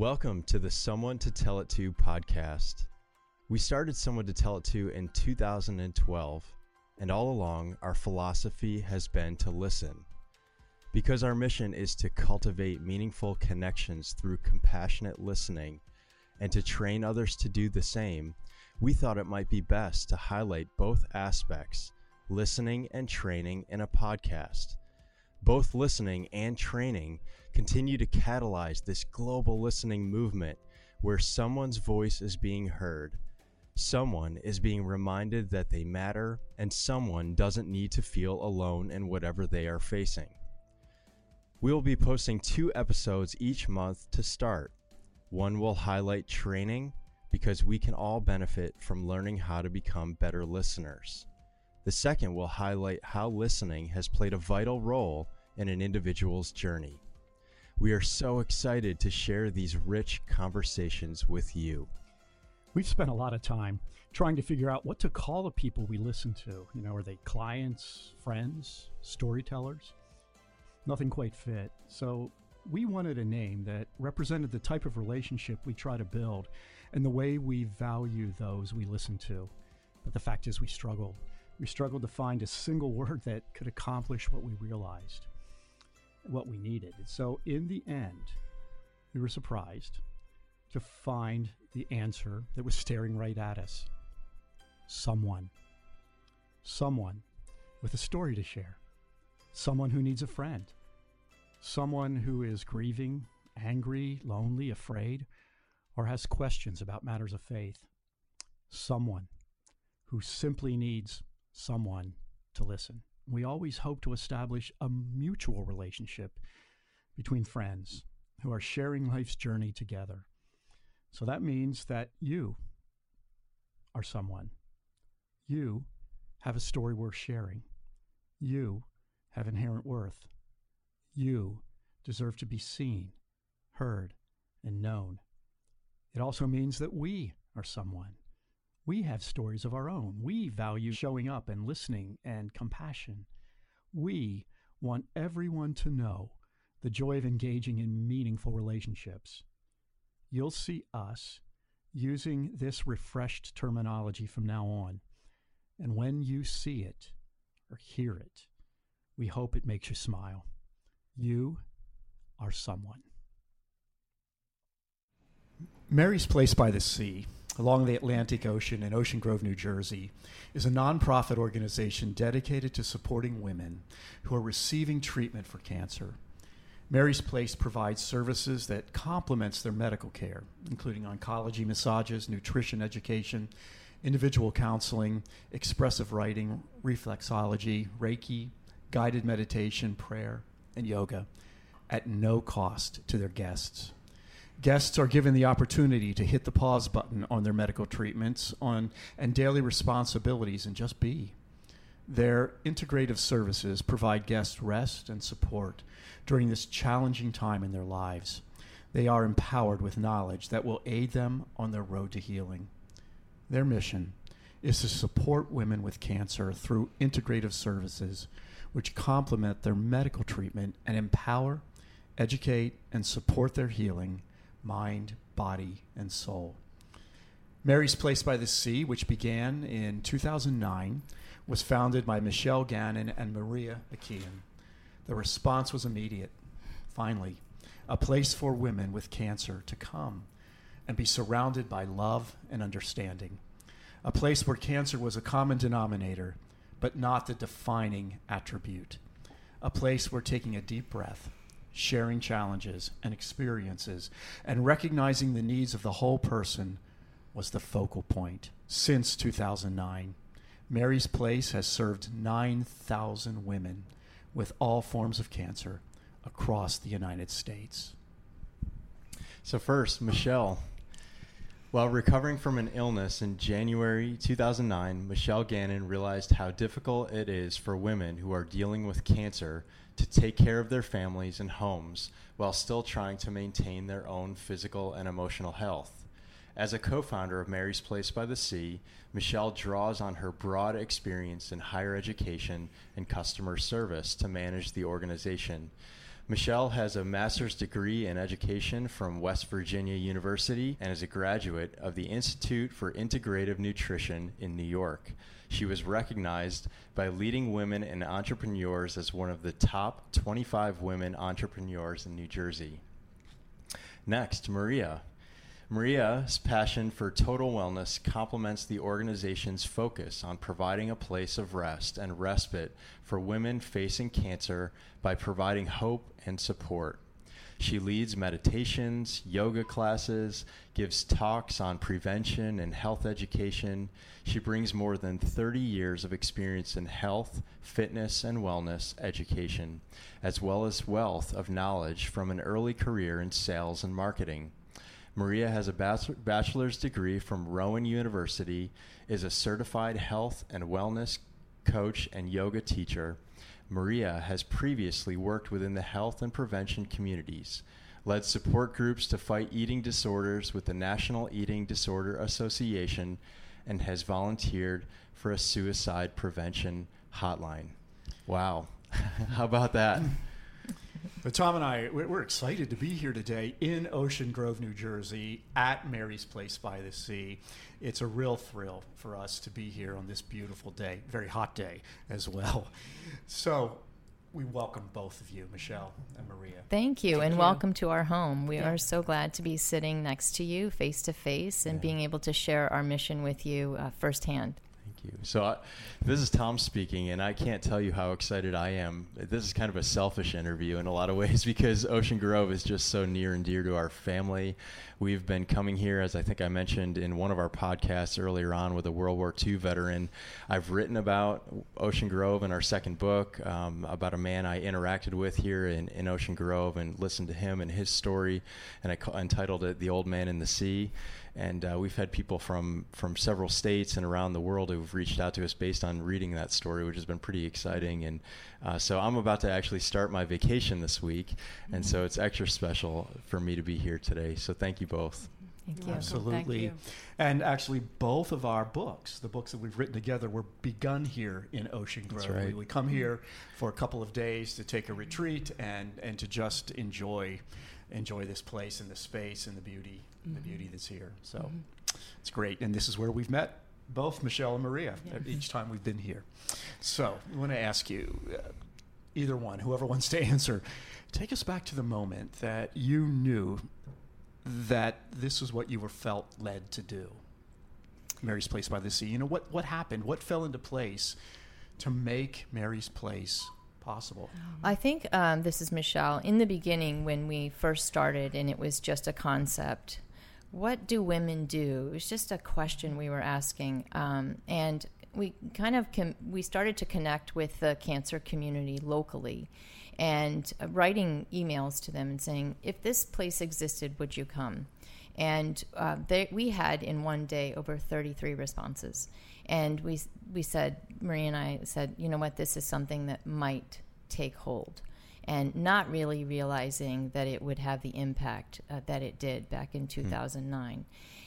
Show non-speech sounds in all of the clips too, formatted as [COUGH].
Welcome to the Someone to Tell It To podcast. We started Someone to Tell It To in 2012, and all along, our philosophy has been to listen. Because our mission is to cultivate meaningful connections through compassionate listening and to train others to do the same, we thought it might be best to highlight both aspects, listening and training, in a podcast. Both listening and training continue to catalyze this global listening movement where someone's voice is being heard, someone is being reminded that they matter, and someone doesn't need to feel alone in whatever they are facing. We will be posting two episodes each month to start. One will highlight training because we can all benefit from learning how to become better listeners. The second will highlight how listening has played a vital role in an individual's journey. We are so excited to share these rich conversations with you. We've spent a lot of time trying to figure out what to call the people we listen to. You know, are they clients, friends, storytellers? Nothing quite fit. So we wanted a name that represented the type of relationship we try to build and the way we value those we listen to. But the fact is, we struggled. We struggled to find a single [LAUGHS] word that could accomplish what we realized, what we needed. So, in the end, we were surprised to find the answer that was staring right at us someone. Someone with a story to share. Someone who needs a friend. Someone who is grieving, angry, lonely, afraid, or has questions about matters of faith. Someone who simply needs someone to listen. We always hope to establish a mutual relationship between friends who are sharing life's journey together. So that means that you are someone. You have a story worth sharing. You have inherent worth. You deserve to be seen, heard, and known. It also means that we are someone. We have stories of our own. We value showing up and listening and compassion. We want everyone to know the joy of engaging in meaningful relationships. You'll see us using this refreshed terminology from now on. And when you see it or hear it, we hope it makes you smile. You are someone. Mary's Place by the Sea, along the Atlantic Ocean in Ocean Grove, New Jersey, is a nonprofit organization dedicated to supporting women who are receiving treatment for cancer. Mary's Place provides services that complements their medical care, including oncology massages, nutrition education, individual counseling, expressive writing, reflexology, Reiki, guided meditation, prayer, and yoga at no cost to their guests. Guests are given the opportunity to hit the pause button on their medical treatments on and daily responsibilities and just be. Their integrative services provide guests rest and support during this challenging time in their lives. They are empowered with knowledge that will aid them on their road to healing. Their mission is to support women with cancer through integrative services which complement their medical treatment and empower, educate, and support their healing mind, body, and soul. Mary's Place by the Sea, which began in 2009, was founded by Michelle Gannon and Maria McKeon. The response was immediate. Finally, a place for women with cancer to come and be surrounded by love and understanding. A place where cancer was a common denominator, but not the defining attribute. A place where taking a deep breath, sharing challenges and experiences, and recognizing the needs of the whole person was the focal point. Since 2009, Mary's Place has served 9,000 women with all forms of cancer across the United States. So, first, Michelle. While recovering from an illness in January 2009, Michelle Gannon realized how difficult it is for women who are dealing with cancer to take care of their families and homes while still trying to maintain their own physical and emotional health. As a co founder of Mary's Place by the Sea, Michelle draws on her broad experience in higher education and customer service to manage the organization. Michelle has a master's degree in education from West Virginia University and is a graduate of the Institute for Integrative Nutrition in New York. She was recognized by leading women and entrepreneurs as one of the top 25 women entrepreneurs in New Jersey. Next, Maria. Maria's passion for total wellness complements the organization's focus on providing a place of rest and respite for women facing cancer by providing hope and support. She leads meditations, yoga classes, gives talks on prevention and health education. She brings more than 30 years of experience in health, fitness, and wellness education, as well as wealth of knowledge from an early career in sales and marketing. Maria has a bachelor's degree from Rowan University, is a certified health and wellness coach and yoga teacher. Maria has previously worked within the health and prevention communities, led support groups to fight eating disorders with the National Eating Disorder Association, and has volunteered for a suicide prevention hotline. Wow. [LAUGHS] How about that? But Tom and I, we're excited to be here today in Ocean Grove, New Jersey, at Mary's Place by the Sea. It's a real thrill for us to be here on this beautiful day, very hot day as well. So, we welcome both of you, Michelle and Maria. Thank you, Thank and you. welcome to our home. We yeah. are so glad to be sitting next to you, face to face, and yeah. being able to share our mission with you uh, firsthand you. So, I, this is Tom speaking, and I can't tell you how excited I am. This is kind of a selfish interview in a lot of [LAUGHS] ways because Ocean Grove is just so near and dear to our family. We've been coming here, as I think I mentioned in one of our podcasts earlier on with a World War II veteran. I've written about Ocean Grove in our second book um, about a man I interacted with here in, in Ocean Grove and listened to him and his story, and I ca- entitled it The Old Man in the Sea and uh, we've had people from from several states and around the world who've reached out to us based on reading that story, which has been pretty exciting. And uh, so I'm about to actually start my vacation this week, mm-hmm. and so it's extra special for me to be here today. So thank you both. Thank you. Absolutely. Thank you. And actually, both of our books, the books that we've written together, were begun here in Ocean Grove. Right. We, we, come here for a couple of days to take a retreat and, and to just enjoy enjoy this place and the space and the beauty mm-hmm. the beauty that's here. So mm-hmm. it's great. And this is where we've met both Michelle and Maria each time we've been here. So I want to ask you, uh, either one, whoever wants to [LAUGHS] answer, take us back to the moment that you knew that this is what you were felt led to do. Mary's Place by the Sea. You know what what happened? What fell into place to make Mary's Place possible? I think um, this is Michelle. In the beginning, when we first started, and it was just a concept, what do women do? It was just a question we were asking, um, and we kind of com- we started to connect with the cancer community locally, and uh, writing emails to them and saying, if this place existed, would you come? And uh, they, we had in one day over 33 responses, and we we said Marie and I said, you know what, this is something that might take hold and not really realizing that it would have the impact uh, that it did back in 2009. Mm.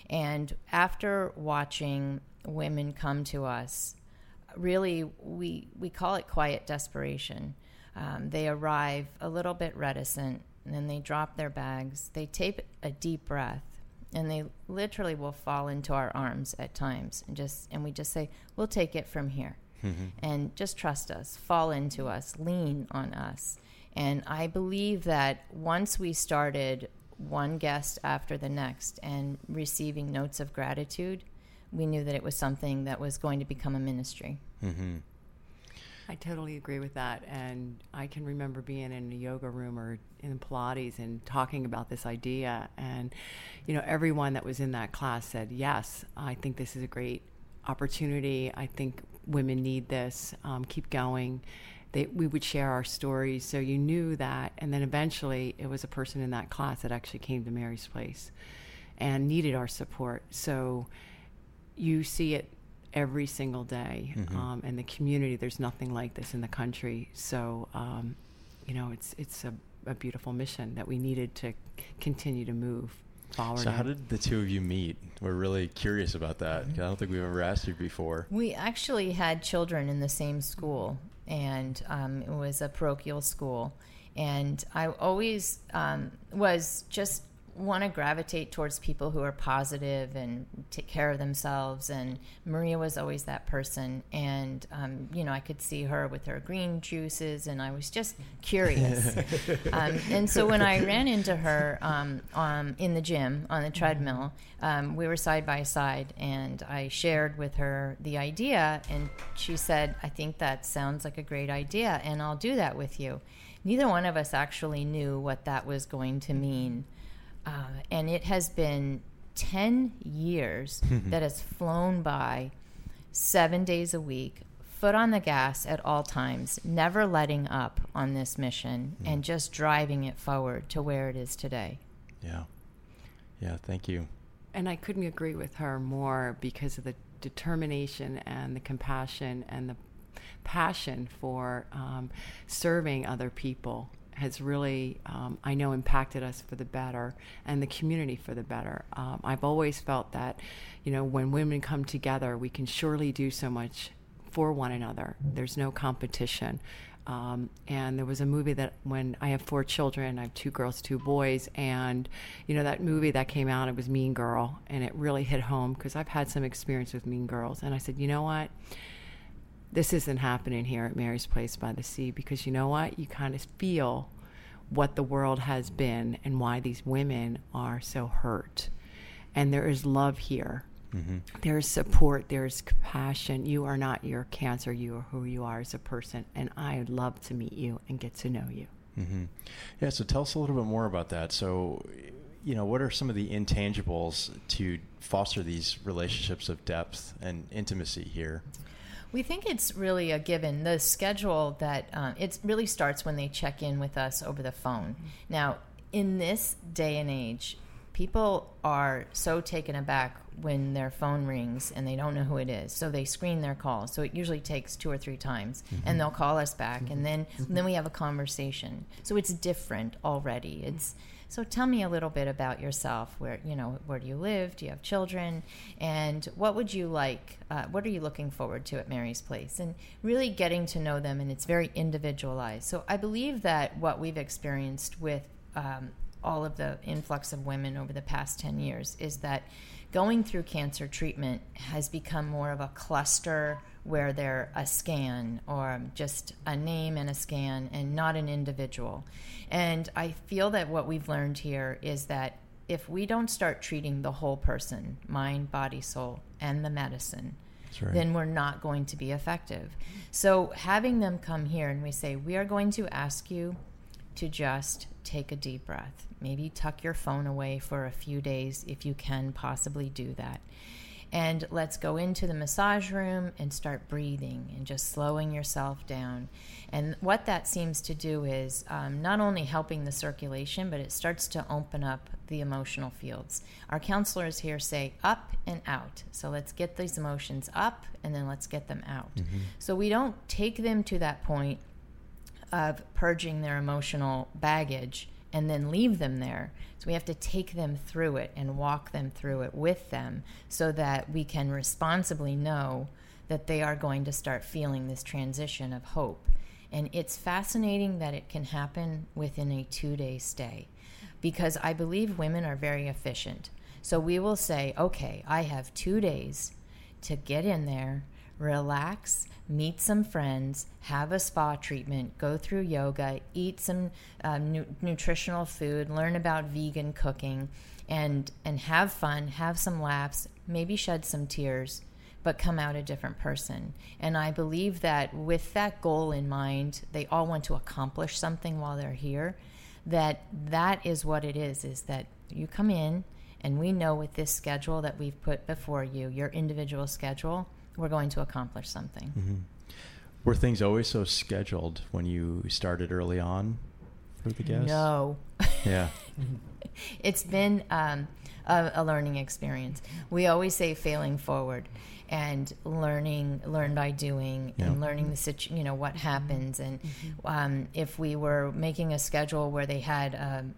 And after watching women come to us, really we we call it quiet desperation. Um, they arrive a little bit reticent, and then they drop their bags. They take a deep breath, and they literally will fall into our arms at times, and just and we just say, "We'll take it from here." Mm-hmm. And just trust us, fall into us, lean on us. And I believe that once we started one guest after the next and receiving notes of gratitude, we knew that it was something that was going to become a ministry. Mm-hmm. I totally agree with that. And I can remember being in a yoga room or in Pilates and talking about this idea. And, you know, everyone that was in that class said, Yes, I think this is a great opportunity. I think women need this. Um, keep going they, we would share our stories. So you knew that. And then eventually it was a person in that class that actually came to Mary's place and needed our support. So you see it every single day. Mm-hmm. Um, and the community, there's nothing like this in the country. So, um, you know, it's, it's a, a beautiful mission that we needed to continue to move. Forward so, how did the two of you meet? We're really curious about that. I don't think we've ever asked you before. We actually had children in the same school, and um, it was a parochial school. And I always um, was just want to gravitate towards people who are positive and take care of themselves. And Maria was always that person. And, um, you know, I could see her with her green juices, and I was just curious. [LAUGHS] um, and so when I ran into her um, um, in the gym on the treadmill, um, we were side by side, and I shared with her the idea. And she said, I think that sounds like a great idea, and I'll do that with you. Neither one of us actually knew what that was going to mean. Uh, and it has been 10 years that has flown by seven days a week, foot on the gas at all times, never letting up on this mission Mm. and just driving it forward to where it is today. Yeah. Yeah, thank you. And I couldn't agree with her more because of the determination and the compassion and the passion for um, serving other people has really, um, I know, impacted us for the better and the community for the better. Um, I've always felt that, you know, when women come together, we can surely do so much for one another. There's no competition. Um, and there was a movie that when I have four children, I have two girls, two boys, and you know that movie that came out, it was Mean Girl, and it really hit home because I've had some experience with Mean Girls, and I said, you know what, this isn't happening here at Mary's Place by the Sea because you know what, you kind of feel what the world has been and why these women are so hurt, and there is love here. There is support, there is compassion. You are not your cancer, you are who you are as a person. And I'd love to meet you and get to know you. hmm Yeah, so tell us a little bit more about that. So, you know, what are some of the intangibles to foster these relationships of depth and intimacy here? We think it's really a given. The schedule that uh, it really starts when they check in with us over the phone. Now, in this day and age, people are so taken aback when their phone rings and they don't know who it is. So they screen their calls. So it usually takes two or three times, and they'll call us back, and then then we have a conversation. So it's different already. It's so tell me a little bit about yourself. Where you know where do you live? Do you have children? And what would you like? Uh, what are you looking forward to at Mary's Place? And really getting to know them, and it's very individualized. So I believe that what we've experienced with um, all of the influx of women over the past 10 years is that going through cancer treatment has become more of a cluster where they're a scan or just a name and a scan and not an individual. And I feel that what we've learned here is that if we don't start treating the whole person, mind, body, soul, and the medicine, right. then we're not going to be effective. So having them come here and we say, we are going to ask you to just take a deep breath. Maybe tuck your phone away for a few days if you can possibly do that. And let's go into the massage room and start breathing and just slowing yourself down. And what that seems to do is um, not only helping the circulation, but it starts to open up the emotional fields. Our counselors here say up and out. So let's get these emotions up and then let's get them out. So we don't take them to that point of purging their emotional baggage and then leave them there. So we have to take them through it and walk them through it with them so that we can responsibly know that they are going to start feeling this transition of hope. And it's fascinating that it can happen within a two day stay because I believe women are very efficient. So we will say, okay, I have two days to get in there, relax, meet some friends, have a spa treatment, go through yoga, eat some um, nu- nutritional food, learn about vegan cooking, and and have fun, have some laughs, maybe shed some tears, but come out a different person. And I believe that with that goal in mind, they all want to accomplish something while they're here. That that is what it is. Is that you come in and we know with this schedule that we've put before you, your individual schedule, we're going to accomplish something. hmm Were things always so scheduled when you started early on for the guests? No. [LAUGHS] Yeah. [LAUGHS] it's been um, a, a learning experience. We always say failing forward and learning, learn by doing, Yeah. and learning the situ- you know what happens. And um, if we were making a schedule where they had um,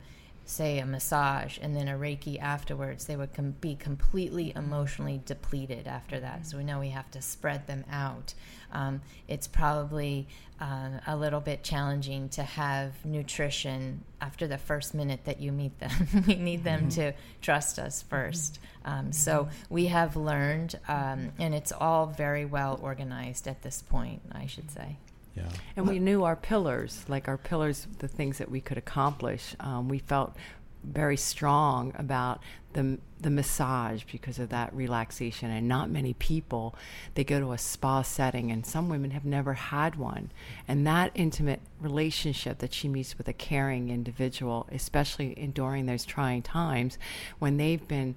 say a massage and then a reiki afterwards they would com- be completely emotionally depleted after that. So we know we have to spread them out. Um, it's probably uh, a little bit challenging to have nutrition after the first minute that you meet them. [LAUGHS] We need them mm-hmm. to trust us 1st um, so we have learned um, and it's all very well organized at this point i should say yeah. And we knew our pillars, like our pillars, the things that we could accomplish. Um, we felt very strong about the the massage because of that relaxation and not many people they go to a spa setting and some women have never had one and that intimate relationship that she meets with a caring individual especially in, during those trying times when they've been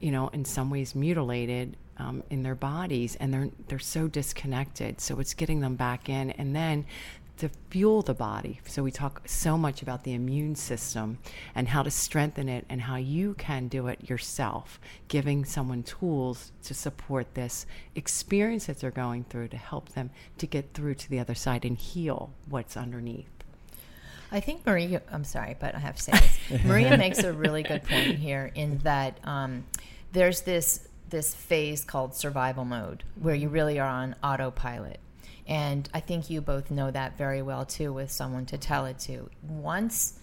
you know in some ways mutilated um, in their bodies and they're they're so disconnected. So it's getting them back in and then to fuel the body. So we talk so much about the immune system and how to strengthen it and how you can do it yourself giving someone tools to support this experience that they're going through to help them to get through to the other side and heal what's underneath. I think Maria, I'm sorry, but I have to say this. [LAUGHS] Maria makes a really good point here in that um, there's this this phase called survival mode where you really are on autopilot. And I think you both know that very well too with someone to tell it to. Once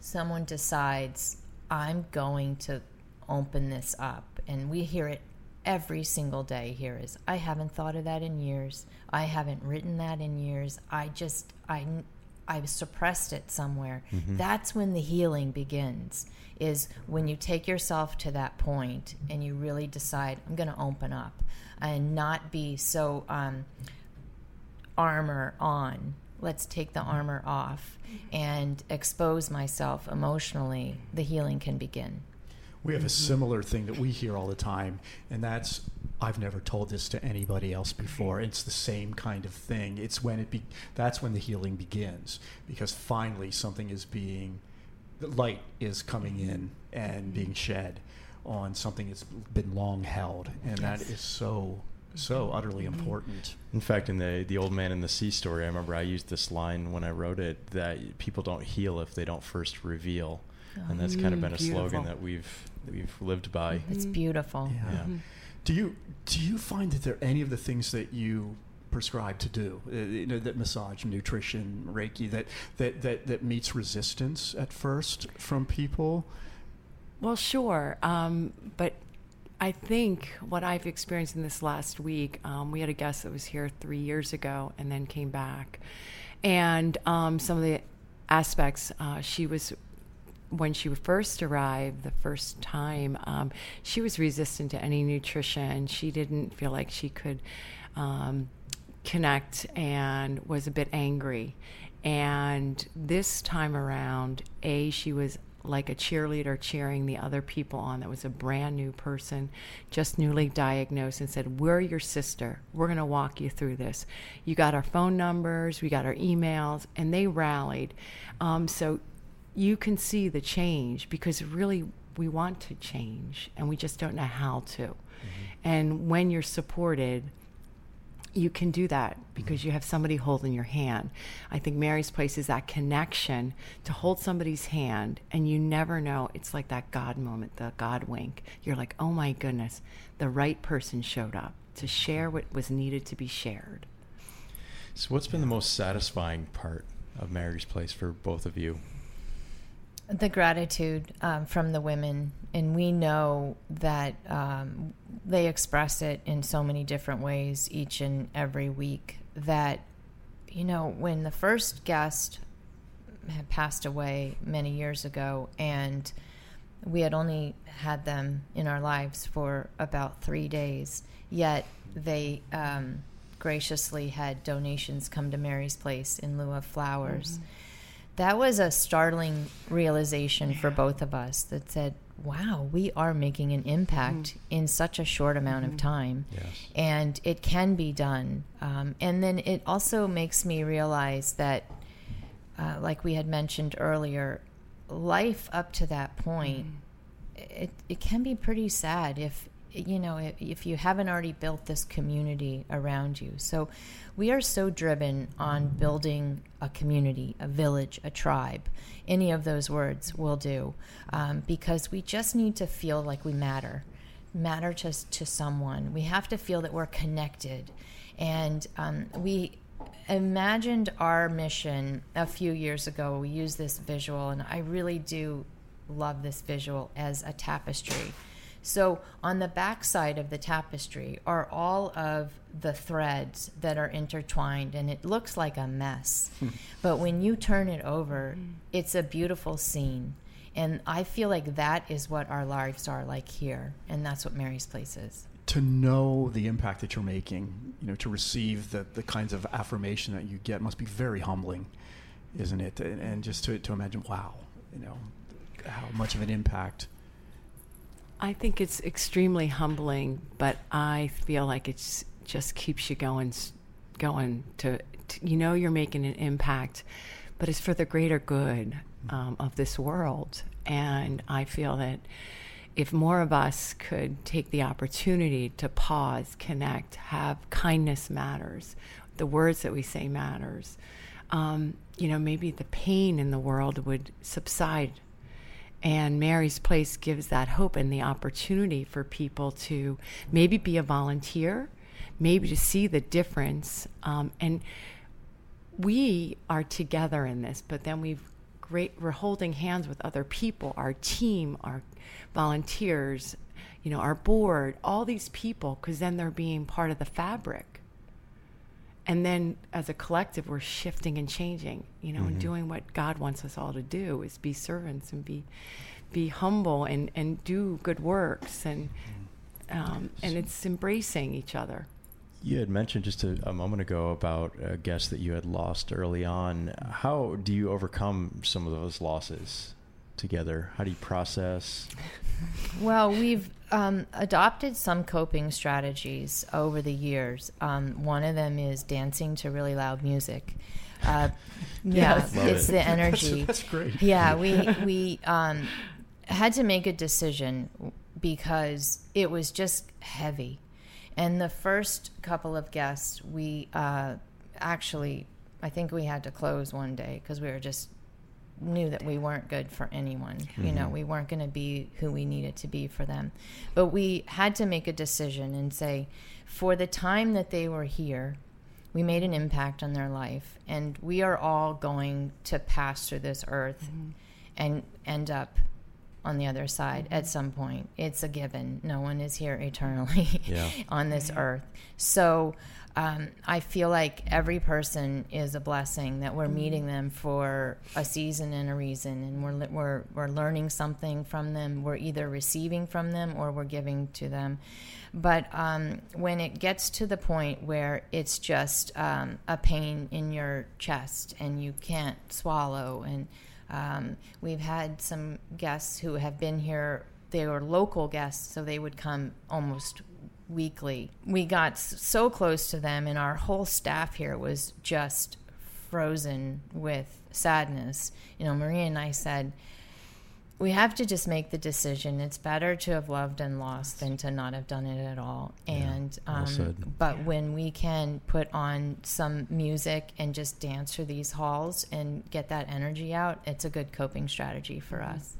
someone decides, I'm going to open this up, and we hear it every single day here is I haven't thought of that in years. I haven't written that in years. I just I I've suppressed it somewhere. Mm-hmm. That's when the healing begins. Is when you take yourself to that point and you really decide I'm going to open up and not be so um, armor on. Let's take the armor off and expose myself emotionally. The healing can begin. We have a mm-hmm. similar thing that we hear all the time, and that's I've never told this to anybody else before. Mm-hmm. It's the same kind of thing. It's when it be that's when the healing begins because finally something is being the light is coming mm-hmm. in and being shed on something that's been long held and yes. that is so so utterly mm-hmm. important. In fact, in the the old man in the sea story, I remember I used this line when I wrote it that people don't heal if they don't first reveal, oh, and that's kind of been a beautiful. slogan that we've that we've lived by. It's beautiful. Yeah. yeah. Mm-hmm. Do you do you find that there are any of the things that you prescribe to do, uh, you know, that massage, nutrition, Reiki, that, that, that, that meets resistance at first from people? Well, sure. Um, but I think what I've experienced in this last week, um, we had a guest that was here three years ago and then came back. And um, some of the aspects, uh, she was when she first arrived the first time, um, she was resistant to any nutrition. She didn't feel like she could um, connect and was a bit angry. And this time around, A, she was like a cheerleader cheering the other people on that was a brand new person, just newly diagnosed, and said, We're your sister. We're going to walk you through this. You got our phone numbers, we got our emails, and they rallied. Um, so you can see the change because really we want to change and we just don't know how to. Mm-hmm. And when you're supported, you can do that because mm-hmm. you have somebody holding your hand. I think Mary's place is that connection to hold somebody's hand, and you never know. It's like that God moment, the God wink. You're like, oh my goodness, the right person showed up to share what was needed to be shared. So, what's been the most satisfying part of Mary's place for both of you? The gratitude um, from the women, and we know that um, they express it in so many different ways each and every week. That you know, when the first guest had passed away many years ago, and we had only had them in our lives for about three days, yet they um, graciously had donations come to Mary's Place in lieu of flowers. Mm-hmm that was a startling realization yeah. for both of us that said, wow, we are making an impact mm. in such a short amount mm-hmm. of time. Yes. And it can be done. Um, and then it also makes me realize that, uh, like we had mentioned earlier, life up to that point, mm. it, it can be pretty sad if you know, if, you haven't already built this community around you. So we are so driven on building a community, a village, a tribe. Any of those words will do um, because we just need to feel like we matter, matter to, to someone. We have to feel that we're connected. And um, we imagined our mission a few years ago. We used this visual, and I really do love this visual as a tapestry. So, on the back side of the tapestry are all of the threads that are intertwined, and it looks like a mess. Hmm. But when you turn it over, it's a beautiful scene. And I feel like that is what our lives are like here, and that's what Mary's Place is to know the impact that you're making, you know, to receive the, the kinds of affirmation that you get must be very humbling, isn't it? And, and just to, to imagine, wow, you know, how much of an impact. I think it's extremely humbling, but I feel like it just keeps you going, going to, to, you know, you're making an impact, but it's for the greater good um, of this world. And I feel that if more of us could take the opportunity to pause, connect, have kindness matters, the words that we say matters, um, you know, maybe the pain in the world would subside. And Mary's Place gives that hope and the opportunity for people to maybe be a volunteer, maybe to see the difference. Um, and we are together in this, but then we've great, we're holding hands with other people, our team, our volunteers, you know, our board, all these people, because then they're being part of the fabric. And then as a collective, we're shifting and changing, you know, mm-hmm. and doing what God wants us all to do is be servants and be be humble and, and do good works and um, and it's embracing each other. You had mentioned just a, a, moment ago about a guest that you had lost early on. How do you overcome some of those losses? Together? How do you process? Well, we've um, adopted some coping strategies over the years. Um, one of them is dancing to really loud music. Uh, [LAUGHS] yeah, it's it. the [LAUGHS] energy. That's, that's, great. Yeah, we we um, had to make a decision because it was just heavy, and the first couple of guests, we uh, actually, I think we had to close one day because we were just knew that we weren't good for anyone. Mm-hmm. You know, we weren't going to be who we needed to be for them. But we had to make a decision and say, for the time that they were here, we made an impact on their life, and we are all going to pass through this earth mm-hmm. and end up on the other side mm-hmm. at some point. It's a given. No one is here eternally yeah. [LAUGHS] on this earth. So um, I feel like every person is a blessing that we're meeting them for a season and a reason, and we're we're we're learning something from them. We're either receiving from them or we're giving to them. But um, when it gets to the point where it's just um, a pain in your chest and you can't swallow, and um, we've had some guests who have been here. They were local guests, so they would come almost weekly. We got so close to them, and our whole staff here was just frozen with sadness. You know, Maria and I said, we have to just make the decision. It's better to have loved and lost than to not have done it at all. Yeah, and um, but yeah. when we can put on some music and just dance through these halls and get that energy out, it's a good coping strategy for us.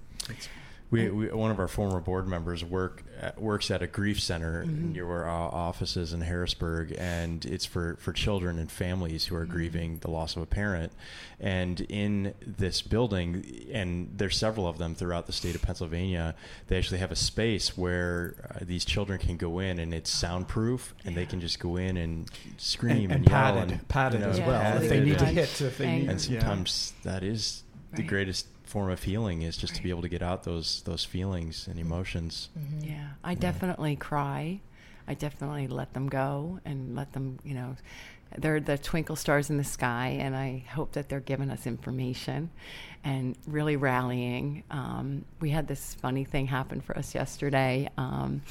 We, we, one of our former board members work at, works at a grief center mm-hmm. near our offices in Harrisburg, and it's for, for children and families who are mm-hmm. grieving the loss of a parent. And in this building, and there's several of them throughout the state of Pennsylvania, they actually have a space where uh, these children can go in, and it's soundproof, and yeah. they can just go in and scream and, and, and padded, and, padded you know, as well yeah, if they need to hit. If they need, and sometimes yeah. that is right. the greatest form of healing is just right. to be able to get out those those feelings and emotions. Mm-hmm. Yeah, I yeah. definitely cry. I definitely let them go and let them, you know, they're the twinkle stars in the sky, and I hope that they're giving us information and really rallying. Um, we had this funny thing happen for us yesterday. Um,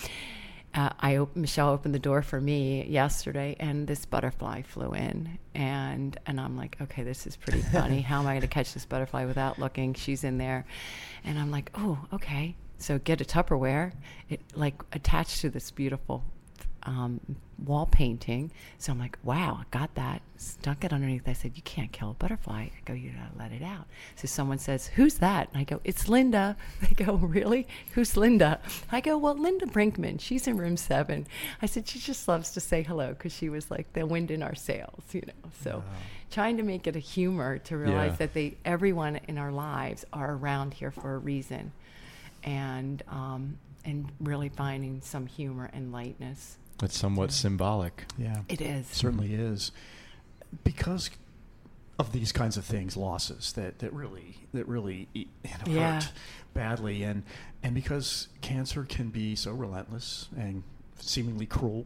uh, I op- Michelle opened the door for me yesterday, and this butterfly flew in, and and I'm like, okay, this is pretty [LAUGHS] funny. How am I going to catch this butterfly without looking? She's in there, and I'm like, oh, okay. So get a Tupperware, it like attached to this beautiful um, wall painting. So I'm like, wow, I got that. Stuck it underneath. I said, you can't kill a butterfly. I go, you gotta let it out. So someone says, who's that? And I go, it's Linda. [LAUGHS] They go, really? Who's Linda? I go, well, Linda Brinkman. She's in room seven. I said, she just loves to say hello because she was like the wind in our sails, you know. So wow. trying to make it a humor to realize yeah. that they everyone in our lives are around here for a reason, and um, and really finding some humor and lightness. It's somewhat symbolic. Yeah. It is. Certainly is. Because of these kinds of things, losses that, that really that really you know, yeah. hurt badly, and and because cancer can be so relentless and seemingly cruel.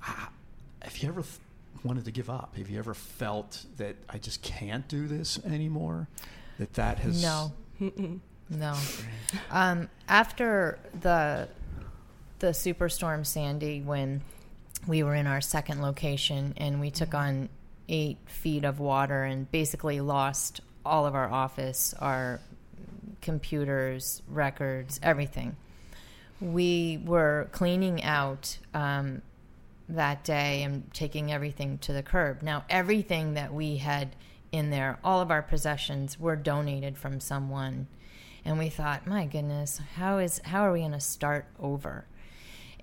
Have you ever th- wanted to give up? Have you ever felt that I just can't do this anymore? That that has no, [LAUGHS] no. Um, after the the superstorm Sandy when we were in our second location and we took on eight feet of water and basically lost all of our office, our computers, records, everything. We were cleaning out um, that day and taking everything to the curb. Now, everything that we had in there, all of our possessions, were donated from someone. And we thought, my goodness, how is how are we going to start over?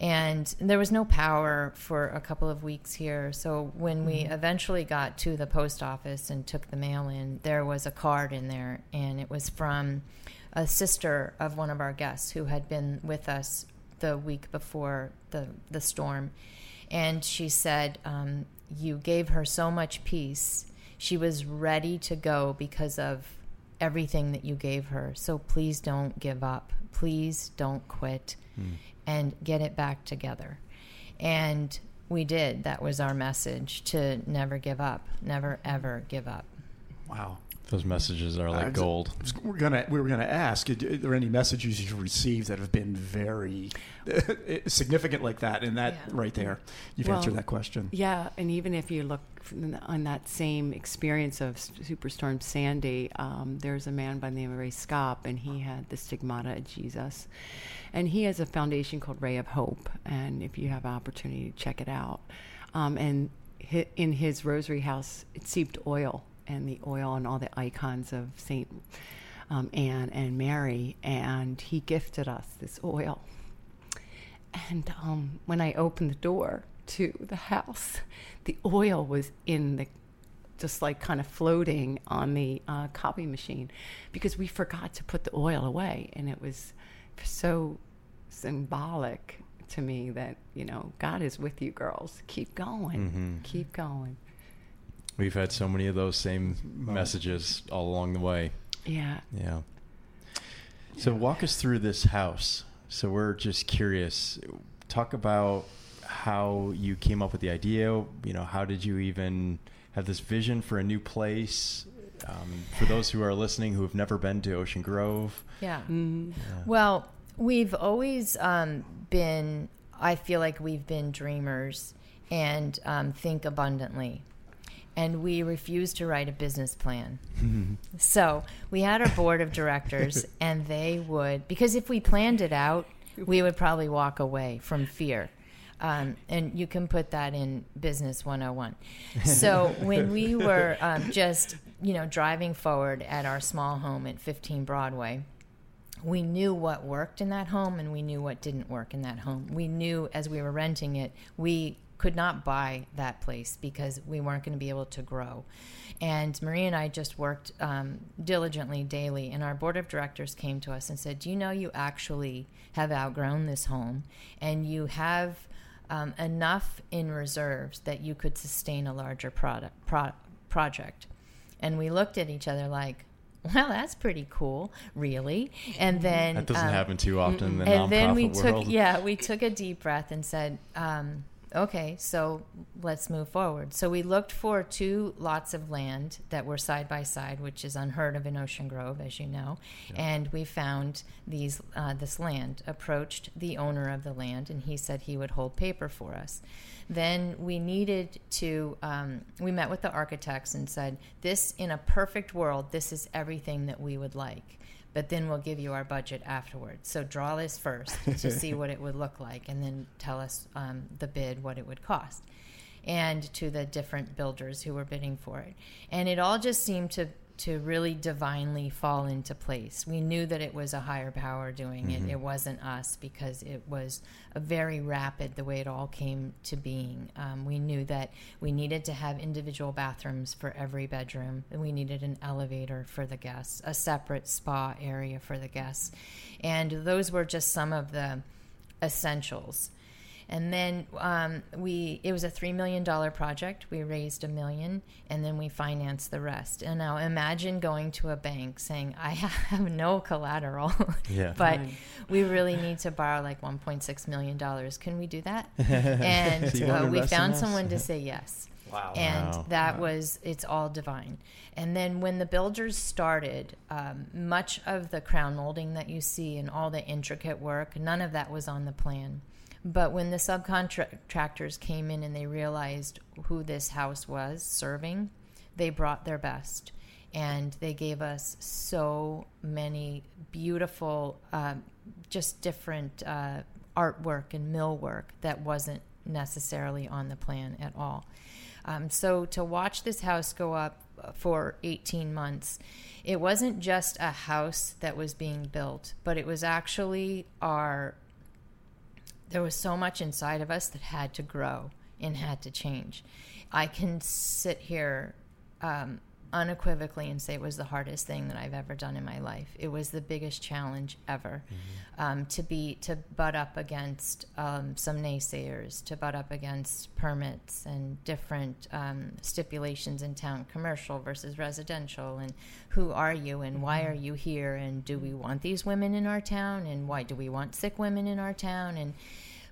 And there was no power for a couple of weeks here. So when we mm-hmm. eventually got to the post office and took the mail in, there was a card in there, and it was from a sister of one of our guests who had been with us the week before the the storm, and she said, um, "You gave her so much peace. She was ready to go because of." Everything that you gave her. So please don't give up. Please don't quit. Mm and get it back together. And we did. That was our message to never give up, never ever give up. Wow. Those messages are like uh, gold. We're gonna we were gonna ask: Are there any messages you've received that have been very [LAUGHS] significant like that? And that yeah. right there, you've well, answered that question. Yeah, and even if you look on that same experience of Superstorm Sandy, um, there's a man by the name of Ray Scott, and he had the stigmata of Jesus, and he has a foundation called Ray of Hope. And if you have an opportunity to check it out, um, and in his rosary house, it seeped oil and the oil and all the icons of Saint um, Anne and Mary, and he gifted us this oil. And um, when I opened the door to the house, the oil was in the just like kind of floating on the uh, copy machine because we forgot to put the oil away, and it was so symbolic to me that you know God is with you, girls. Keep going, mm-hmm. keep going. We've had so many of those same messages all along the way. Yeah. Yeah. So walk us through this house. So we're just curious. Talk about how you came up with the idea. You know, how did you even have this vision for a new place? Um, for those who are listening who have never been to Ocean Grove. Yeah. Mm-hmm. yeah. Well, we've always um, been. I feel like we've been dreamers and um, think abundantly and we refused to write a business plan. so we had our board of directors, [LAUGHS] and they would, because if we planned it out, we would probably walk away from fear. Um, and you can put that in business 101 so [LAUGHS] when we were um, just you know driving forward at our small home at 15 broadway we knew what worked in that home and we knew what didn't work in that home we knew as we were renting it we could not buy that place because we weren't going to be able to grow. And Marie and I just worked um, diligently daily, and our board of directors came to us and said, Do you know you actually have outgrown this home and you have um, enough in reserves that you could sustain a larger product, pro- project? And we looked at each other like, well, that's pretty cool, really. And then that doesn't um, happen too often. In the and then we world. took, yeah, we took a deep breath and said, um, okay, so let's move forward. So we looked for two lots of land that were side by side, which is unheard of in Ocean Grove, as you know. Yeah. And we found these uh, this land. Approached the owner of the land, and he said he would hold paper for us. Then we needed to. Um, we met with the architects and said, "This, in a perfect world, this is everything that we would like." But then we'll give you our budget afterwards. So draw this first to [LAUGHS] see what it would look like, and then tell us um, the bid what it would cost, and to the different builders who were bidding for it. And it all just seemed to to really divinely fall into place. We knew that it was a higher power doing Mm-hmm. it. It wasn't us because it was a very rapid the way it all came to being. Um, we knew that we needed to have individual bathrooms for every bedroom, and we needed an elevator for the guests, a separate spa area for the guests, and those were just some of the essentials. And then um, we, it was a $3 million project. We raised a million and then we financed the rest. And now imagine going to a bank saying, I [LAUGHS] have no collateral, Yeah. [LAUGHS] but Right. we really need to borrow like $1.6 million. Can we do that? [LAUGHS] And So uh, we found someone to say yes. Wow. And Wow. that was, it's all divine. And then when the builders started, um, much of the crown molding that you see and all the intricate work, none of that was on the plan. But when the subcontractors came in and they realized who this house was serving, they brought their best. And they gave us so many beautiful, um, just different uh, artwork and millwork that wasn't necessarily on the plan at all. Um, so to watch this house go up uh, for 18 months, it wasn't just a house that was being built, but it was actually our there was so much inside of us that had to grow and had to change. I can sit here um, unequivocally and say it was the hardest thing that I've ever done in my life. It was the biggest challenge ever. Um, to be to butt up against um, some naysayers, to butt up against permits and different um, stipulations in town, commercial versus residential, and who are you and why are you here and do we want these women in our town and why do we want sick women in our town and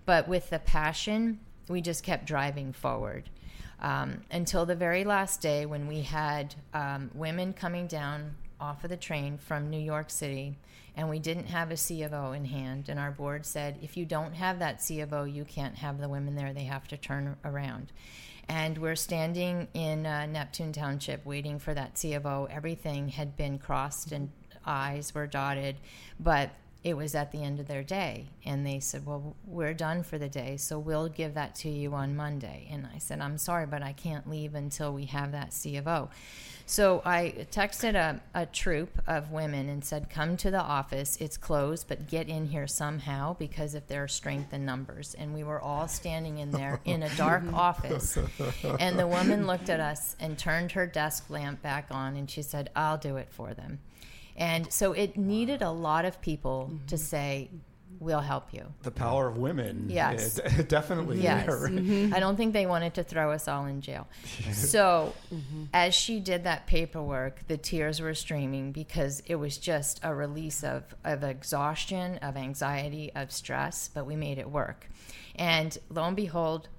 but with the passion, we just kept driving forward um, until the very last day when we had um, women coming down off of the train from New York City, and we didn't have a C of O in hand. And our board said, if you don't have that C of O, you can't have the women there. They have to turn around. And we're standing in uh, Neptune Township waiting for that C of O. Everything had been crossed and I's were dotted, but it was at the end of their day. And they said well we're done for the day so we'll give that to you on monday. And i said i'm sorry but i can't leave until we have that c of o. So i texted a, a troop of women and said come to the office. It's closed but get in here somehow because if there's strength in numbers. And we were all standing in there [LAUGHS] in a dark office. And the woman looked at us and turned her desk lamp back on and she said i'll do it for them and so it needed a lot of people to say, we'll help you. the power of women. Yes. eh, definitely Yes. there. I don't think they wanted to throw us all in jail. [LAUGHS] So, as she did that paperwork, the tears were streaming because it was just a release of, of exhaustion, of anxiety, of stress, but we made it work. And lo and behold,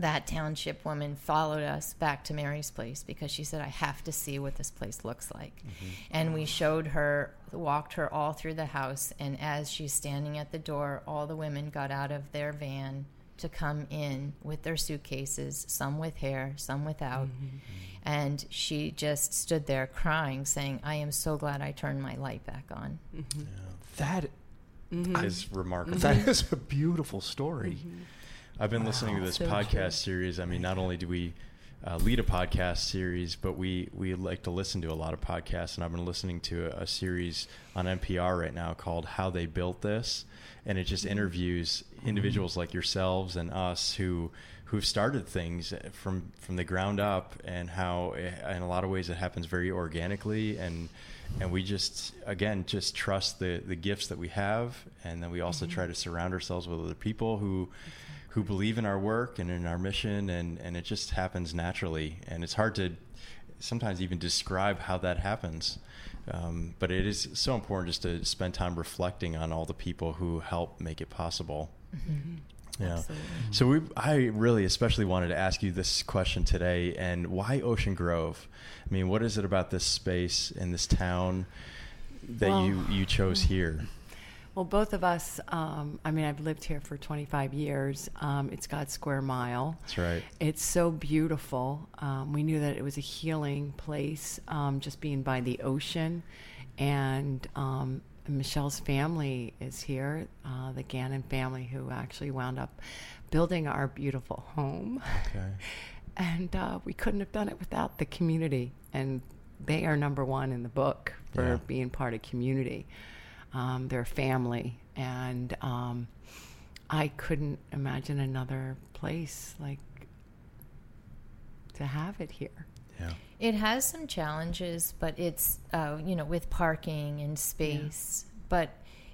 that township woman followed us back to Mary's place because she said, I have to see what this place looks like. Mm-hmm. And we showed her, walked her all through the house. And as she's standing at the door, all the women got out of their van to come in with their suitcases, some with hair, some without. Mm-hmm. And she just stood there crying, saying, I am so glad I turned my light back on. Mm-hmm. That Is remarkable. that is a beautiful story. I've been listening to this So podcast true. series. I mean, not only do we uh, lead a podcast series, but we we like to listen to a lot of podcasts. And I've been listening to a, a series on NPR right now called "How They Built This," and it just interviews individuals like yourselves and us who who've started things from from the ground up, and how eh, in a lot of ways it happens very organically and. And we just, again, just trust the, the gifts that we have, and then we also try to surround ourselves with other people who, who believe in our work and in our mission and, and it just happens naturally. And it's hard to sometimes even describe how that happens. Um, but it is so important just to spend time reflecting on all the people who help make it possible. Yeah. Absolutely. so we i really especially wanted to ask you this question today and why ocean grove? I mean what is it about this space and this town that Well- you you chose here Well, both of us, um, I mean, I've lived here for 25 years. Um, it's God's Square Mile. that's right It's so beautiful. Um, we knew that it was a healing place, um, just being by the ocean. and um, Michelle's family is here, uh, the Gannon family, who actually wound up building our beautiful home. Okay. [LAUGHS] and uh, we couldn't have done it without the community. And they are number one in the book for Yeah. being part of community. Um, they're family, and um, I couldn't imagine another place like to have it here. Yeah. It has some challenges, but it's uh, you know with parking and space, but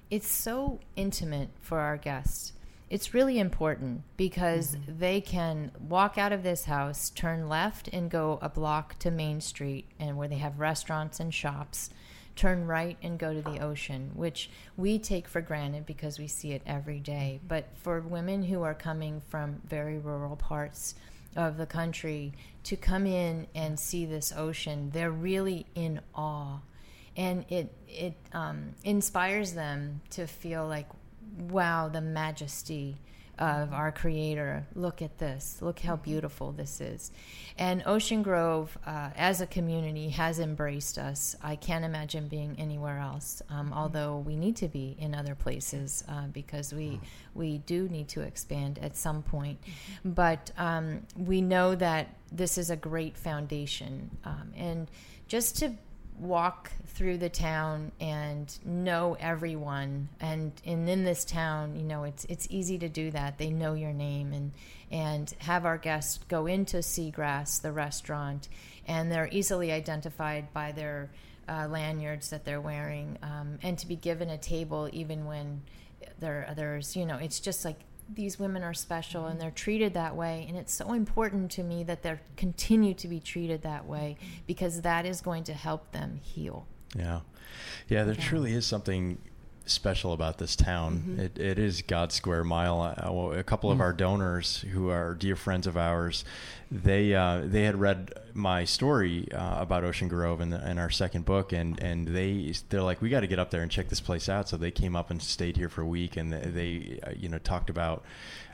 it's so intimate for our guests. It's really important because they can walk out of this house, turn left, and go a block to Main Street, and where they have restaurants and shops. Turn right and go to the ocean, which we take for granted because we see it every day. But for women who are coming from very rural parts of the country to come in and see this ocean, they're really in awe, and it it um, inspires them to feel like, wow, the majesty of our Creator. Look at this. Look how beautiful this is. And Ocean Grove, uh, as a community, has embraced us. I can't imagine being anywhere else, um, although we need to be in other places uh, because we we do need to expand at some point. But um, we know that this is a great foundation, um, and just to walk through the town and know everyone. And, and in this town you know it's it's easy to do that. They know your name and and have our guests go into Seagrass the restaurant and they're easily identified by their uh, lanyards that they're wearing um, and to be given a table even when there are others you know it's just like these women are special and they're treated that way. And it's so important to me that they continue to be treated that way because that is going to help them heal. Yeah. Yeah, there truly is something special about this town. It, it is God's square mile. A couple of our donors, who are dear friends of ours, they uh, they had read my story uh, about Ocean Grove in, the, in our second book, and, and they they're like, we got to get up there and check this place out. So they came up and stayed here for a week, and they uh, you know talked about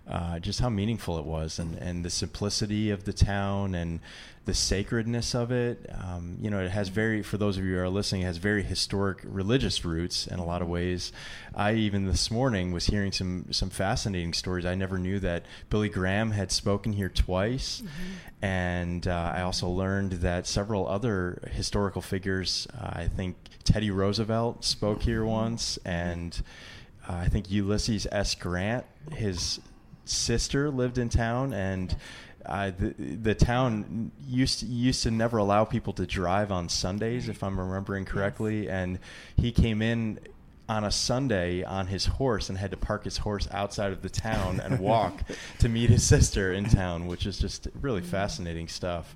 uh, just how meaningful it was and, and the simplicity of the town and the sacredness of it. Um, you know, it has very, for those of you who are listening, it has very historic religious roots in a lot of ways. I even this morning was hearing some, some fascinating stories. I never knew that Billy Graham had spoken here twice. And uh, I also learned that several other historical figures, uh, I think Teddy Roosevelt spoke here once, and uh, I think Ulysses S. Grant, his sister lived in town, and uh, the the town used to, used to never allow people to drive on Sundays, if I'm remembering correctly. And he came in on a Sunday on his horse and had to park his horse outside of the town and walk [LAUGHS] to meet his sister in town, which is just really fascinating stuff.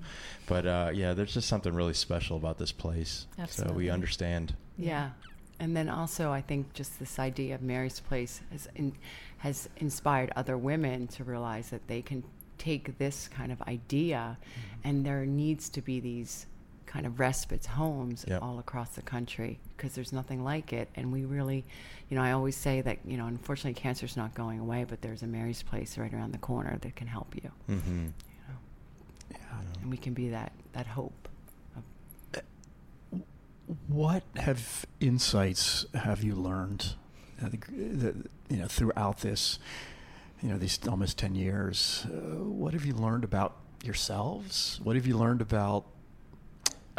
But uh, yeah, there's just something really special about this place. So we understand. Yeah. And then also, I think just this idea of Mary's Place is in, has inspired other women to realize that they can take this kind of idea and there needs to be these kind of respite homes Yep. all across the country because there's nothing like it. And we really, you know, I always say that, you know, unfortunately, cancer's not going away, but there's a Mary's Place right around the corner that can help you. Mm-hmm. you know. And we can be that, that hope. What have insights have you learned, uh, the, the, you know, throughout this, you know, these almost ten years? Uh, what have you learned about yourselves? What have you learned about,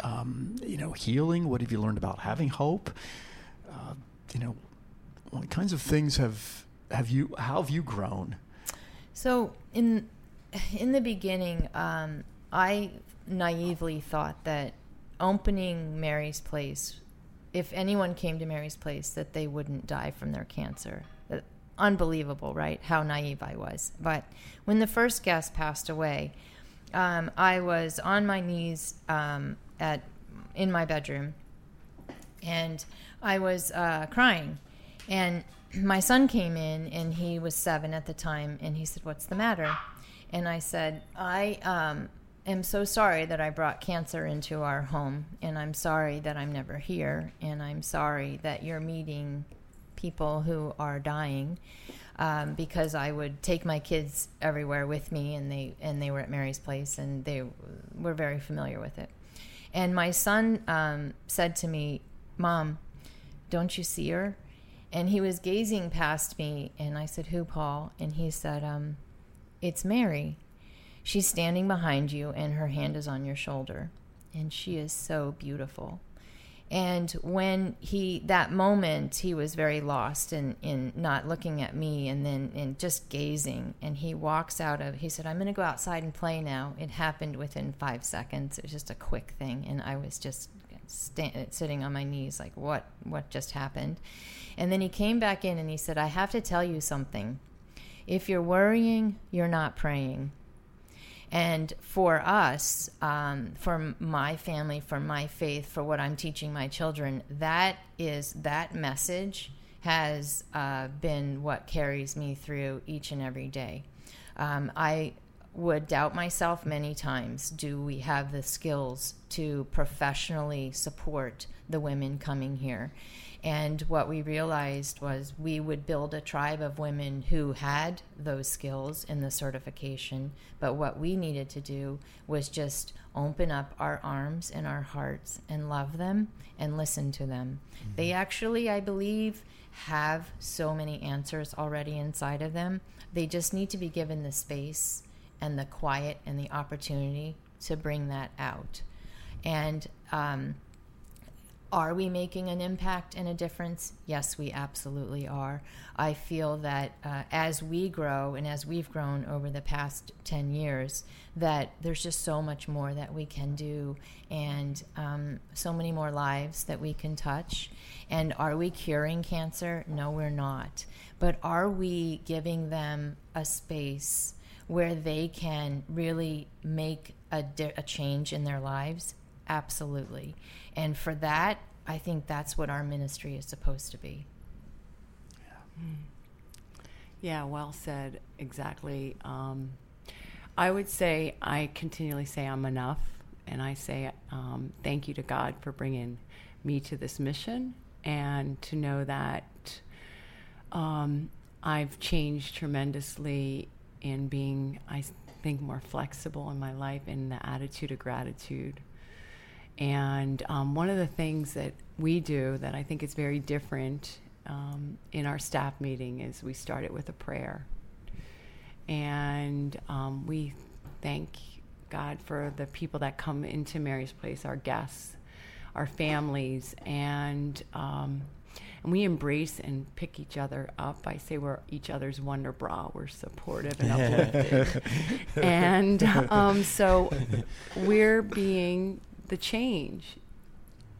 um, you know, healing? What have you learned about having hope? Uh, you know, what kinds of things have have you? How have you grown? So in in the beginning, um, I naively thought that opening Mary's Place, if anyone came to Mary's Place, that they wouldn't die from their cancer. Unbelievable, right? How naive I was. But when the first guest passed away, um, I was on my knees um, at in my bedroom, and I was uh, crying. And my son came in, and he was seven at the time, and he said, "What's the matter?" And I said, "I um, am so sorry that I brought cancer into our home, and I'm sorry that I'm never here, and I'm sorry that you're meeting people who are dying." Um, because I would take my kids everywhere with me, and they and they were at Mary's place, and they were very familiar with it. And my son um, said to me, Mom, Don't you see her? And he was gazing past me, and I said, Who, Paul? And he said, um, It's Mary. She's standing behind you, and her hand is on your shoulder. And she is so beautiful. And when he, that moment, he was very lost in, in not looking at me and then in just gazing. And he walks out of, he said, I'm going to go outside and play now. It happened within five seconds. It was just a quick thing. And I was just sta- sitting on my knees, like, what, what just happened? And then he came back in and he said, I have to tell you something. If you're worrying, you're not praying. And for us, um, for my family, for my faith, for what I'm teaching my children, that is that message has uh, been what carries me through each and every day. Um, I would doubt myself many times. Do we have the skills to professionally support the women coming here? And what we realized was we would build a tribe of women who had those skills in the certification. But what we needed to do was just open up our arms and our hearts and love them and listen to them. Mm-hmm. They actually, I believe, have so many answers already inside of them. They just need to be given the space and the quiet and the opportunity to bring that out. And um, are we making an impact and a difference? Yes, we absolutely are. I feel that uh, as we grow and as we've grown over the past 10 years, that there's just so much more that we can do and um, so many more lives that we can touch. And are we curing cancer? No, we're not. But are we giving them a space where they can really make a, di- a change in their lives? Absolutely. And for that, I think that's what our ministry is supposed to be. Yeah, mm. yeah well said. Exactly. Um, I would say, I continually say I'm enough. And I say um, thank you to God for bringing me to this mission and to know that um, I've changed tremendously in being, I think, more flexible in my life in the attitude of gratitude and um, one of the things that we do that I think is very different um, in our staff meeting is we start it with a prayer. And um, we thank God for the people that come into Mary's Place, our guests, our families, and um, and we embrace and pick each other up. I say we're each other's wonder bra. We're supportive and [LAUGHS] uplifted, and um, so we're being the change.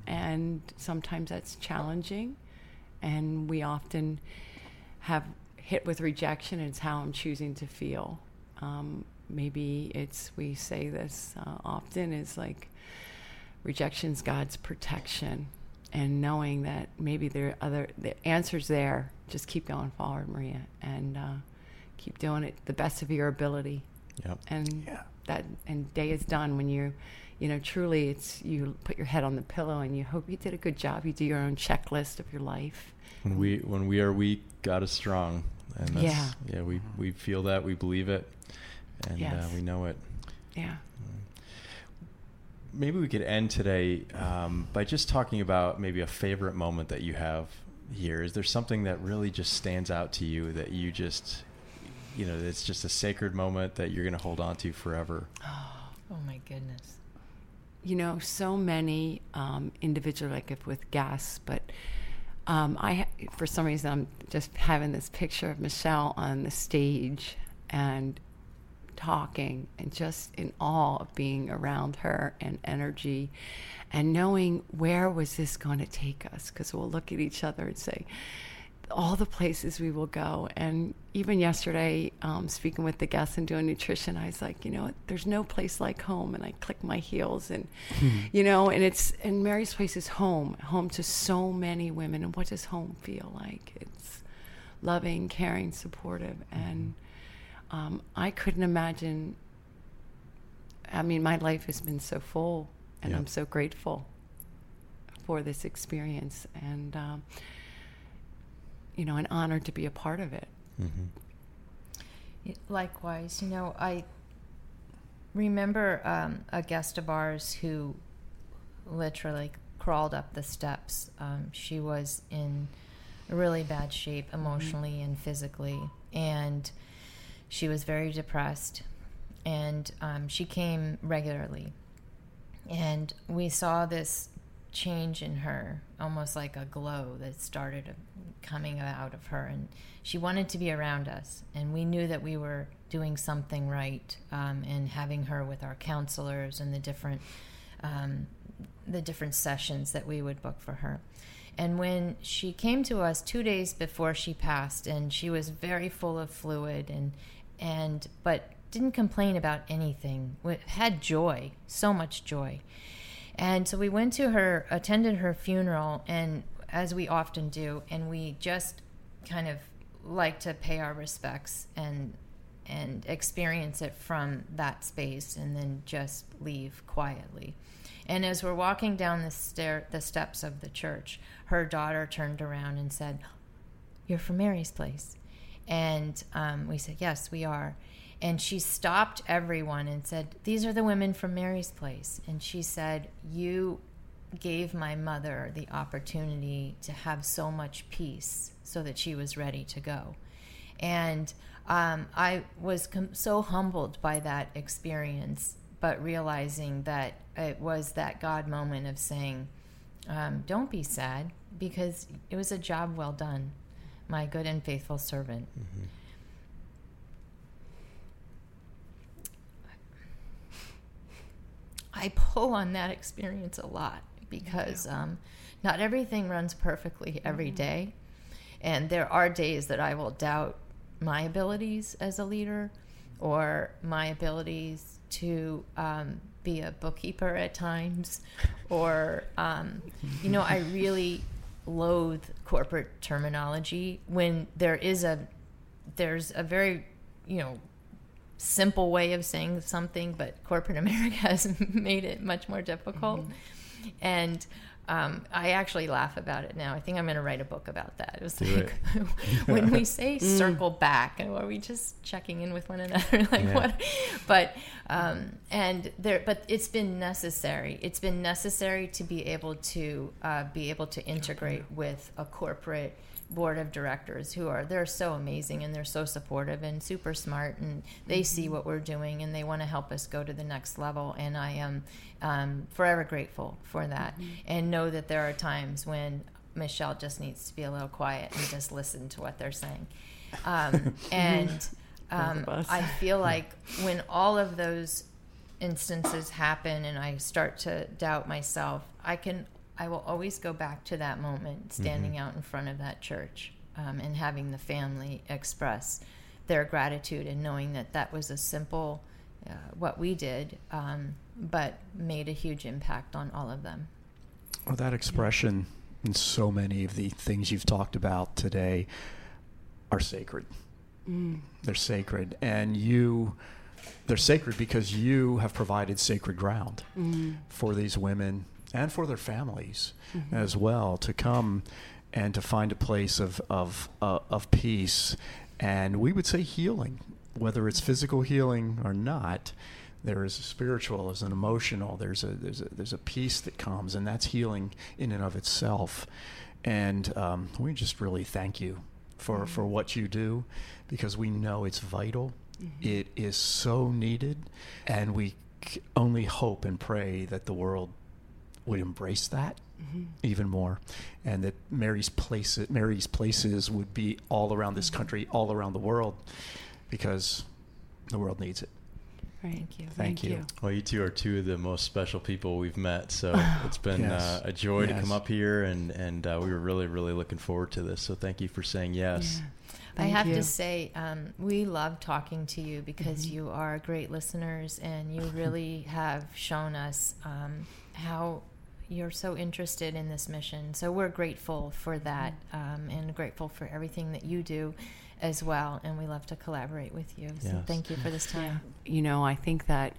And sometimes that's challenging. And we often have hit with rejection. It's how I'm choosing to feel. Um, maybe it's, we say this uh, often, is like rejection's God's protection. And knowing that maybe there are other the answers there, just keep going forward, Maria, and uh, keep doing it the best of your ability. Yep. And yeah. that and day is done when you you know, truly it's you put your head on the pillow and you hope you did a good job. You do your own checklist of your life. When we when we are weak, God is strong. And that's, yeah, yeah, we we feel that, we believe it, and uh, yes. uh, we know it. Yeah. Maybe we could end today um, by just talking about maybe a favorite moment that you have here. Is there something that really just stands out to you that you just, you know, it's just a sacred moment that you're going to hold on to forever? Oh, [GASPS] oh my goodness you know, so many um, individual, like if with gas, but um, I, for some reason, I'm just having this picture of Michelle on the stage and talking and just in awe of being around her and energy and knowing where was this going to take us? Because we'll look at each other and say all the places we will go. And even yesterday, um, speaking with the guests and doing nutrition, I was like, you know, there's no place like home. And I click my heels, and you know, and it's and Mary's place is home, home to so many women. And what does home feel like? It's loving, caring, supportive, and um, I couldn't imagine. I mean, my life has been so full, and yeah. I'm so grateful for this experience. And um, you know, an honor to be a part of it. Mm-hmm. Likewise, you know, I remember um, a guest of ours who literally crawled up the steps. Um, she was in really bad shape emotionally mm-hmm. and physically, and she was very depressed. And um, she came regularly, and we saw this change in her, almost like a glow that started coming out of her. And she wanted to be around us. And we knew that we were doing something right um, and having her with our counselors and the different. Um, the different sessions that we would book for her. And when she came to us two days before she passed, and she was very full of fluid, and and but didn't complain about anything. Had joy, so much joy. And so we went to her, attended her funeral, and as we often do, and we just kind of like to pay our respects and and experience it from that space and then just leave quietly. And as we're walking down the stair the steps of the church, her daughter turned around and said, "You're from Mary's place." And um, we said, "Yes, we are." And she stopped everyone and said, These are the women from Mary's Place. And she said, You gave my mother the opportunity to have so much peace so that she was ready to go. And um, I was com- so humbled by that experience, but realizing that it was that God moment of saying, um, Don't be sad, because it was a job well done, my good and faithful servant. Mm-hmm. I pull on that experience a lot because um, not everything runs perfectly every mm-hmm. day. And there are days that I will doubt my abilities as a leader or my abilities to um, be a bookkeeper at times. [LAUGHS] Or, um, you know, I really loathe corporate terminology when there is a there's a very you know simple way of saying something, but corporate [LAUGHS] America has made it much more difficult. Mm-hmm. And um, I actually laugh about it now. I think I'm going to write a book about that. It was Do like it. [LAUGHS] when we [LAUGHS] say mm. circle back, are we just checking in with one another? like yeah. what? But um, and there, but it's been necessary. It's been necessary to be able to uh, be able to integrate with a corporate board of directors who are they're so amazing and they're so supportive and super smart and they mm-hmm. see what we're doing and they want to help us go to the next level and I am um, forever grateful for that mm-hmm. and know that there are times when Michelle just needs to be a little quiet and just listen to what they're saying um, [LAUGHS] and um, I feel like when all of those instances happen and I start to doubt myself I can I will always go back to that moment, standing mm-hmm. out in front of that church um, and having the family express their gratitude and knowing that that was a simple, uh, what we did, um, but made a huge impact on all of them. Well, that expression and so many of the things you've talked about today are sacred. Mm. They're sacred. And you they're sacred because you have provided sacred ground mm. for these women and for their families mm-hmm. as well to come and to find a place of of uh, of peace and we would say healing whether it's physical healing or not there is a spiritual there's an emotional there's a there's a there's a peace that comes and that's healing in and of itself and um, we just really thank you for mm-hmm. for what you do because we know it's vital mm-hmm. it is so needed and we only hope and pray that the world would embrace that mm-hmm. even more, and that Mary's places Mary's places would be all around this mm-hmm. country, all around the world, because the world needs it. Thank you. Thank, Thank you. you. Well, you two are two of the most special people we've met. So [SIGHS] it's been yes. uh, a joy yes. to come up here, and and uh, we were really really looking forward to this. So thank you for saying yes. Yeah. I have you. to say, um, we love talking to you because mm-hmm. you are great listeners, and you really have shown us um, how you're so interested in this mission. So we're grateful for that um, and grateful for everything that you do as well. And we love to collaborate with you. So yes. thank you for this time. You know, I think that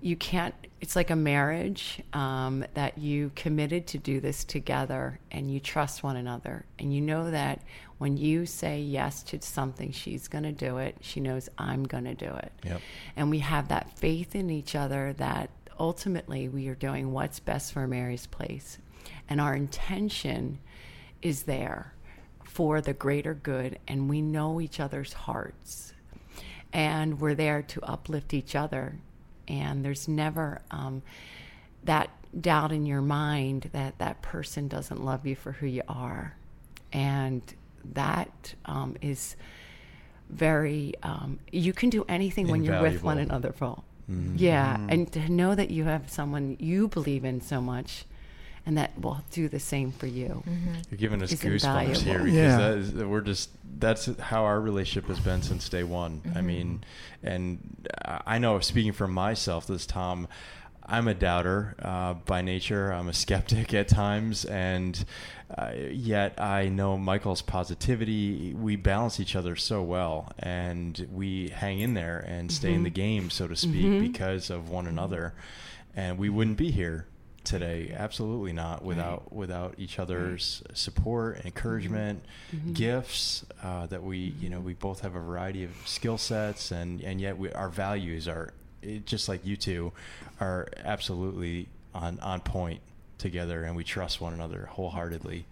you can't, it's like a marriage um, that you committed to do this together and you trust one another. And you know that when you say yes to something, she's going to do it. She knows I'm going to do it. Yep. And we have that faith in each other that ultimately we are doing what's best for Mary's place. and our intention is there for the greater good, and we know each other's hearts, and we're there to uplift each other, and there's never um, that doubt in your mind that that person doesn't love you for who you are, and that um, is very um, you can do anything when you're with one another full Mm-hmm. yeah and to know that you have someone you believe in so much and that will do the same for you You're giving us is goosebumps here because Yeah. that is, we're just that's how our relationship has been since day one. I Mm-hmm. mean, and I I know speaking for myself, this Tom, I'm a doubter uh, by nature. I'm a skeptic at times, and uh, yet I know Michael's positivity. We balance each other so well, and we hang in there and stay in the game, so to speak, Mhm. because of one another. And we wouldn't be here today absolutely not without without each other's support encouragement Mhm. gifts uh, that we you know we both have a variety of skill sets and and yet we, our values are it, just like you two are absolutely on on point together and we trust one another wholeheartedly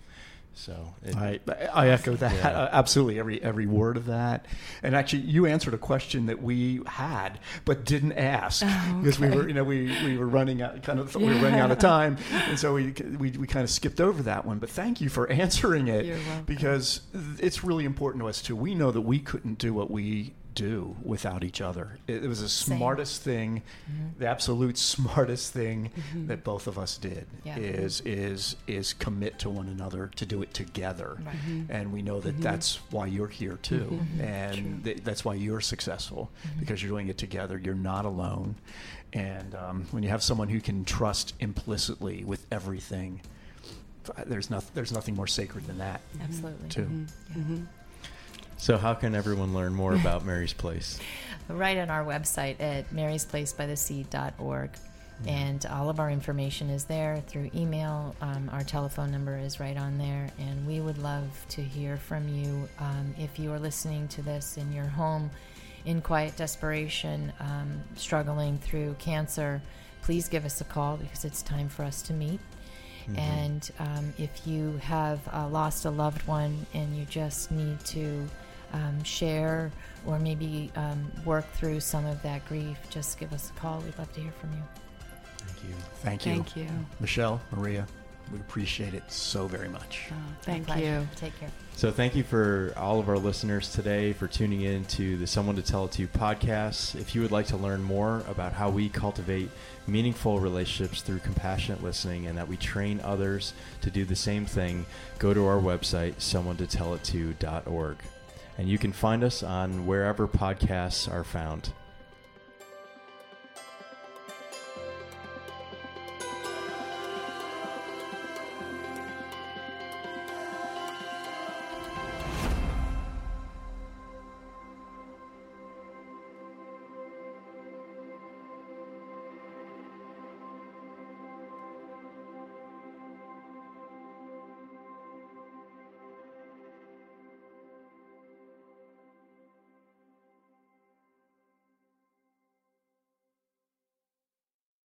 so it, I, I echo that Yeah. uh, absolutely every every word of that. And actually, you answered a question that we had but didn't ask Oh, because we were you know we, we were running out kind of we were running out of time, and so we we, we kind of skipped over that one. But thank you for [LAUGHS] answering it You're because it's really important to us too. We know that we couldn't do what we do without each other. It, it was the Same. smartest thing, Mhm. the absolute smartest thing Mhm. that both of us did Yeah. is is is commit to one another to do it together Right. Mhm. and we know that Mhm. that's why you're here too Mhm. and th- that's why you're successful because you're doing it together you're not alone and um, when you have someone who can trust implicitly with everything there's nothing there's nothing more sacred than that Absolutely. too. Yeah. So how can everyone learn more about [LAUGHS] mary's place right on our website at marysplacebythesea.org. And all of our information is there through email. Um, our telephone number is right on there. And we would love to hear from you. Um, if you are listening to this in your home in quiet desperation, um, struggling through cancer, please give us a call because it's time for us to meet. Mhm. And um, if you have uh, lost a loved one and you just need to um, share or maybe um, work through some of that grief, just give us a call. We'd love to hear from you. thank you thank you thank you michelle maria we appreciate it so very much Oh, thank you Take care. So thank you for all of our listeners today for tuning in to the Someone to Tell It To podcast. If you would like to learn more about how we cultivate meaningful relationships through compassionate listening and that we train others to do the same thing, go to our website, someonetotellitto.org. And you can find us on wherever podcasts are found.